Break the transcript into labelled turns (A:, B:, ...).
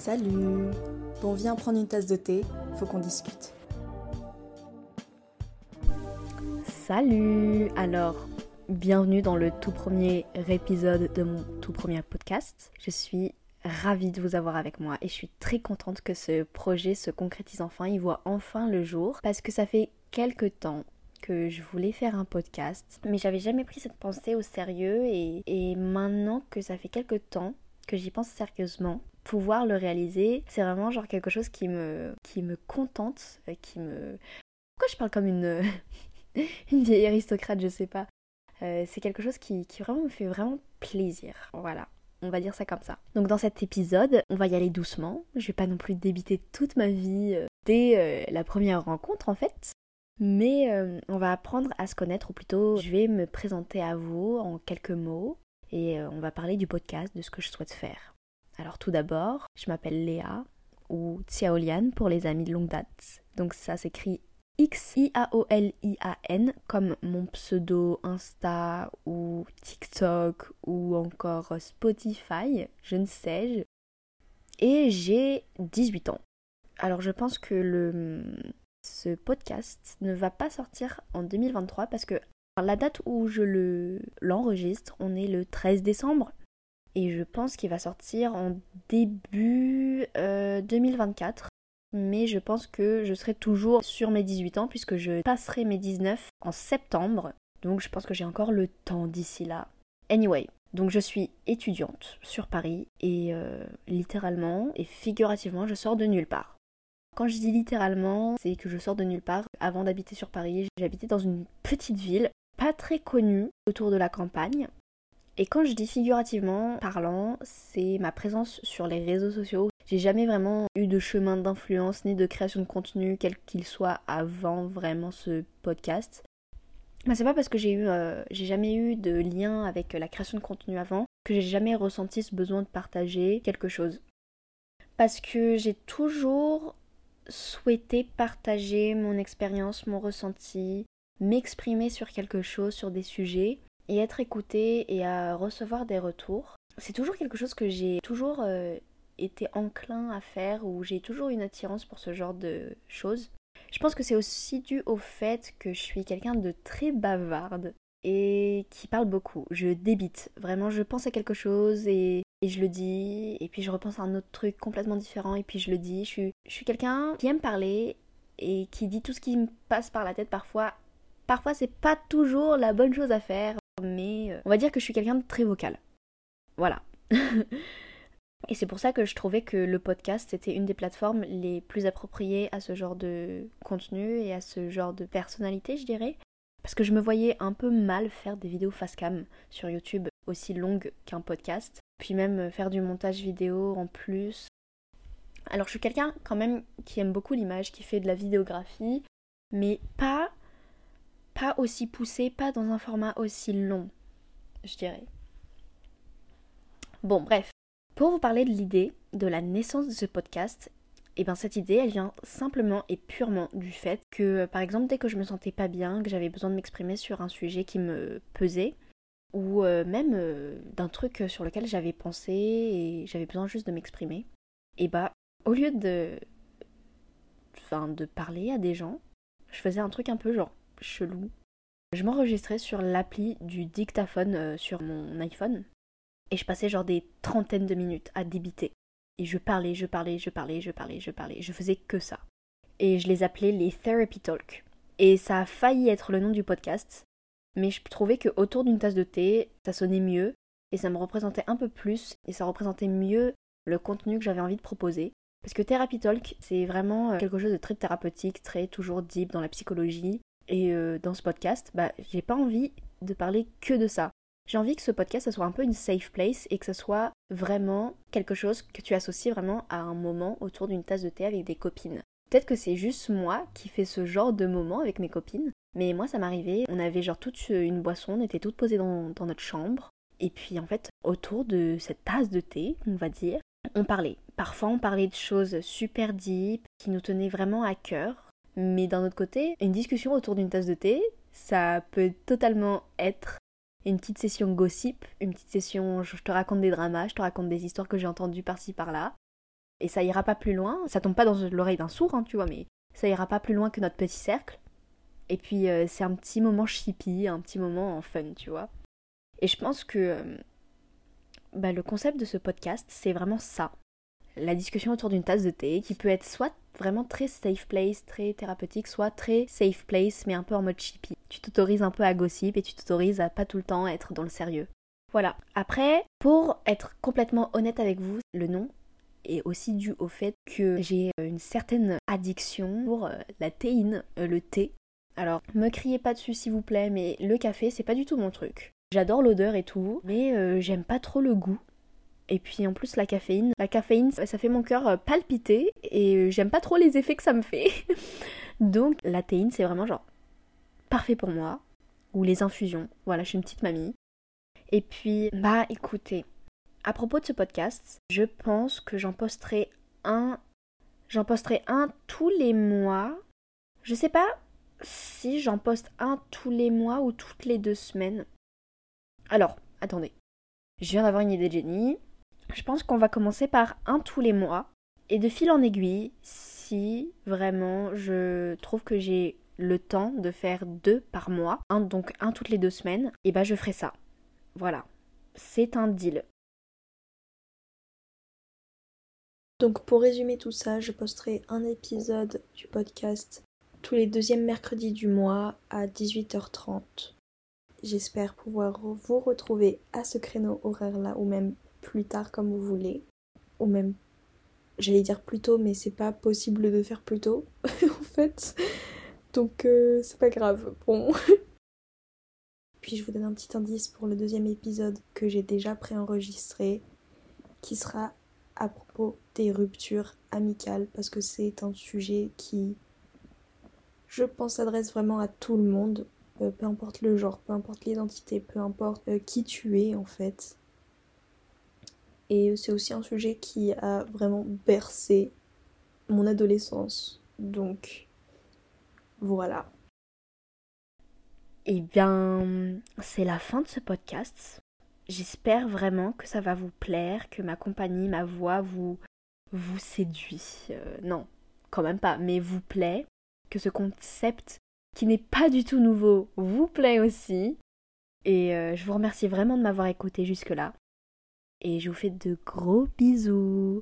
A: Salut Bon, viens prendre une tasse de thé, faut qu'on discute.
B: Salut Alors, bienvenue dans le tout premier épisode de mon tout premier podcast. Je suis ravie de vous avoir avec moi et je suis très contente que ce projet se concrétise enfin, il voit enfin le jour parce que ça fait quelques temps que je voulais faire un podcast mais j'avais jamais pris cette pensée au sérieux et, maintenant que ça fait quelques temps que j'y pense sérieusement, pouvoir le réaliser, c'est vraiment genre quelque chose qui me, qui me contente, euh, qui me... Pourquoi je parle comme une, vieille aristocrate, je sais pas. Euh, c'est quelque chose qui, qui vraiment me fait vraiment plaisir. Voilà. On va dire ça comme ça. Donc dans cet épisode, on va y aller doucement. Je vais pas non plus débiter toute ma vie euh, dès la première rencontre en fait. Mais on va apprendre à se connaître, ou plutôt je vais me présenter à vous en quelques mots et on va parler du podcast, de ce que je souhaite faire. Alors tout d'abord, je m'appelle Léa ou Xiaolian pour les amis de longue date. Donc ça s'écrit X-I-A-O-L-I-A-N comme mon pseudo Insta ou TikTok ou encore Spotify, je ne sais. Et j'ai 18 ans. Alors je pense que le, ce podcast ne va pas sortir en 2023 parce que la date où je l'enregistre, on est le 13 décembre et je pense qu'il va sortir en début 2024. Euh, Mais je pense que je serai toujours sur mes 18 ans puisque je passerai mes 19 en septembre. Donc je pense que j'ai encore le temps d'ici là. Anyway, donc je suis étudiante sur Paris et euh, littéralement et figurativement je sors de nulle part. Quand je dis littéralement, c'est que je sors de nulle part. Avant d'habiter sur Paris, j'habitais dans une petite ville pas très connue autour de la campagne et quand je dis figurativement parlant, c'est ma présence sur les réseaux sociaux. J'ai jamais vraiment eu de chemin d'influence ni de création de contenu, quel qu'il soit, avant vraiment ce podcast. Mais c'est pas parce que j'ai eu, euh, j'ai jamais eu de lien avec la création de contenu avant que j'ai jamais ressenti ce besoin de partager quelque chose. Parce que j'ai toujours souhaité partager mon expérience, mon ressenti, m'exprimer sur quelque chose, sur des sujets, et être écouté et à recevoir des retours. C'est toujours quelque chose que j'ai toujours euh, été enclin à faire ou j'ai toujours une attirance pour ce genre de choses. Je pense que c'est aussi dû au fait que je suis quelqu'un de très bavarde et qui parle beaucoup. Je débite. Vraiment, je pense à quelque chose et, je le dis. Et puis je repense à un autre truc complètement différent et puis je le dis. Je suis, je suis quelqu'un qui aime parler et qui dit tout ce qui me passe par la tête parfois. Parfois, c'est pas toujours la bonne chose à faire mais euh, on va dire que je suis quelqu'un de très vocal. Voilà. Et c'est pour ça que je trouvais que le podcast était une des plateformes les plus appropriées à ce genre de contenu et à ce genre de personnalité, je dirais. Parce que je me voyais un peu mal faire des vidéos face cam sur YouTube aussi longues qu'un podcast. Puis même faire du montage vidéo en plus. Alors je suis quelqu'un quand même qui aime beaucoup l'image, qui fait de la vidéographie, mais pas pas aussi poussé, pas dans un format aussi long, je dirais. Bon, bref. Pour vous parler de l'idée de la naissance de ce podcast, et eh bien cette idée, elle vient simplement et purement du fait que, par exemple, dès que je me sentais pas bien, que j'avais besoin de m'exprimer sur un sujet qui me pesait, ou euh, même euh, d'un truc sur lequel j'avais pensé et j'avais besoin juste de m'exprimer, et bah, au lieu de, enfin, de parler à des gens, je faisais un truc un peu genre chelou. Je m'enregistrais sur l'appli du dictaphone euh, sur mon iPhone et je passais genre des trentaines de minutes à débiter. Et je parlais, je parlais, je parlais, je parlais, je parlais. Je faisais que ça. Et je les appelais les Therapy Talk. Et ça a failli être le nom du podcast, mais je trouvais que autour d'une tasse de thé, ça sonnait mieux et ça me représentait un peu plus et ça représentait mieux le contenu que j'avais envie de proposer. Parce que Therapy Talk, c'est vraiment euh, quelque chose de très thérapeutique, très toujours deep dans la psychologie. Et euh, dans ce podcast, bah, j'ai pas envie de parler que de ça. J'ai envie que ce podcast, ça soit un peu une safe place et que ce soit vraiment quelque chose que tu associes vraiment à un moment autour d'une tasse de thé avec des copines. Peut-être que c'est juste moi qui fais ce genre de moment avec mes copines, mais moi ça m'arrivait, on avait genre toute une boisson, on était toutes posées dans, dans notre chambre, et puis en fait, autour de cette tasse de thé, on va dire, on parlait. Parfois on parlait de choses super deep, qui nous tenaient vraiment à cœur, mais d'un autre côté, une discussion autour d'une tasse de thé, ça peut totalement être une petite session gossip, une petite session je te raconte des dramas, je te raconte des histoires que j'ai entendues par-ci par-là. Et ça ira pas plus loin, ça tombe pas dans l'oreille d'un sourd, hein, tu vois, mais ça ira pas plus loin que notre petit cercle. Et puis euh, c'est un petit moment chippy, un petit moment en fun, tu vois. Et je pense que euh, bah, le concept de ce podcast, c'est vraiment ça. La discussion autour d'une tasse de thé qui peut être soit vraiment très safe place, très thérapeutique, soit très safe place, mais un peu en mode chippy. Tu t'autorises un peu à gossip et tu t'autorises à pas tout le temps être dans le sérieux. Voilà. Après, pour être complètement honnête avec vous, le nom est aussi dû au fait que j'ai une certaine addiction pour euh, la théine, euh, le thé. Alors, me criez pas dessus s'il vous plaît, mais le café, c'est pas du tout mon truc. J'adore l'odeur et tout, mais euh, j'aime pas trop le goût. Et puis en plus la caféine, la caféine ça fait mon cœur palpiter et j'aime pas trop les effets que ça me fait. Donc la théine c'est vraiment genre parfait pour moi. Ou les infusions, voilà je suis une petite mamie. Et puis, bah écoutez, à propos de ce podcast, je pense que j'en posterai un. J'en posterai un tous les mois. Je sais pas si j'en poste un tous les mois ou toutes les deux semaines. Alors, attendez. Je viens d'avoir une idée de génie. Je pense qu'on va commencer par un tous les mois. Et de fil en aiguille, si vraiment je trouve que j'ai le temps de faire deux par mois, un, donc un toutes les deux semaines, et bah je ferai ça. Voilà, c'est un deal.
A: Donc pour résumer tout ça, je posterai un épisode du podcast tous les deuxièmes mercredis du mois à 18h30. J'espère pouvoir vous retrouver à ce créneau horaire là ou même plus tard comme vous voulez. Ou même, j'allais dire plus tôt, mais c'est pas possible de faire plus tôt en fait. Donc euh, c'est pas grave. Bon. Puis je vous donne un petit indice pour le deuxième épisode que j'ai déjà préenregistré, qui sera à propos des ruptures amicales, parce que c'est un sujet qui, je pense, s'adresse vraiment à tout le monde, euh, peu importe le genre, peu importe l'identité, peu importe euh, qui tu es en fait. Et c'est aussi un sujet qui a vraiment bercé mon adolescence. Donc voilà.
B: Eh bien, c'est la fin de ce podcast. J'espère vraiment que ça va vous plaire, que ma compagnie, ma voix vous vous séduit. Euh, non, quand même pas, mais vous plaît, que ce concept qui n'est pas du tout nouveau vous plaît aussi. Et euh, je vous remercie vraiment de m'avoir écouté jusque-là. Et je vous fais de gros bisous.